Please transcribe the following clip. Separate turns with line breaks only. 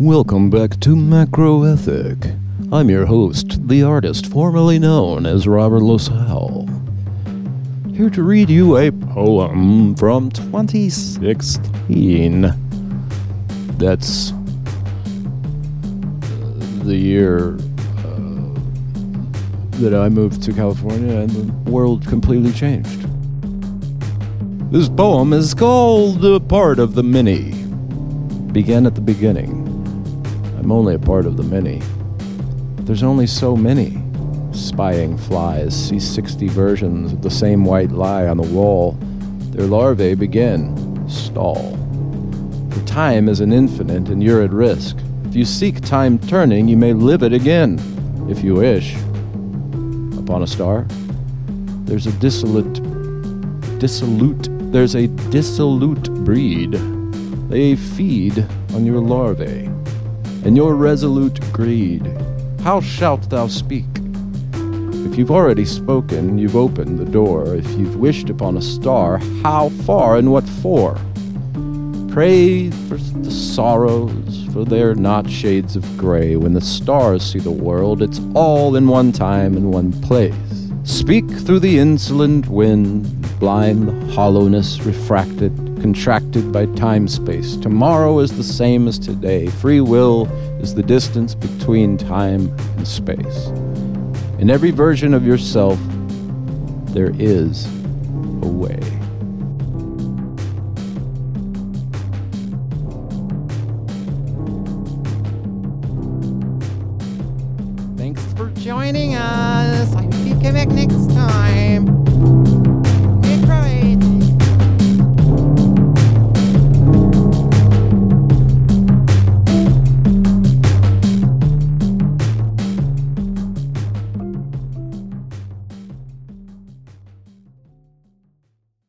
Welcome back to Macro Ethic. I'm your host, the artist formerly known as Robert LaSalle. Here to read you a poem from 2016. That's uh, the year uh, that I moved to California and the world completely changed. This poem is called A Part of the Many. Began at the beginning. I'm only a part of the many. There's only so many. Spying flies see 60 versions of the same white lie on the wall. Their larvae begin, stall. For time is an infinite and you're at risk. If you seek time turning, you may live it again, if you wish. Upon a star, there's a dissolute, dissolute, there's a dissolute breed. They feed on your larvae and your resolute greed. How shalt thou speak? If you've already spoken, you've opened the door. If you've wished upon a star, how far and what for? Pray for the sorrows, for they're not shades of gray. When the stars see the world, it's all in one time and one place. Speak through the insolent wind, blind hollowness refracted, contracted by time space. Tomorrow is the same as today. Free will is the distance between time and space. In every version of yourself, there is a way.
Thanks for joining us. I hope you come back next time.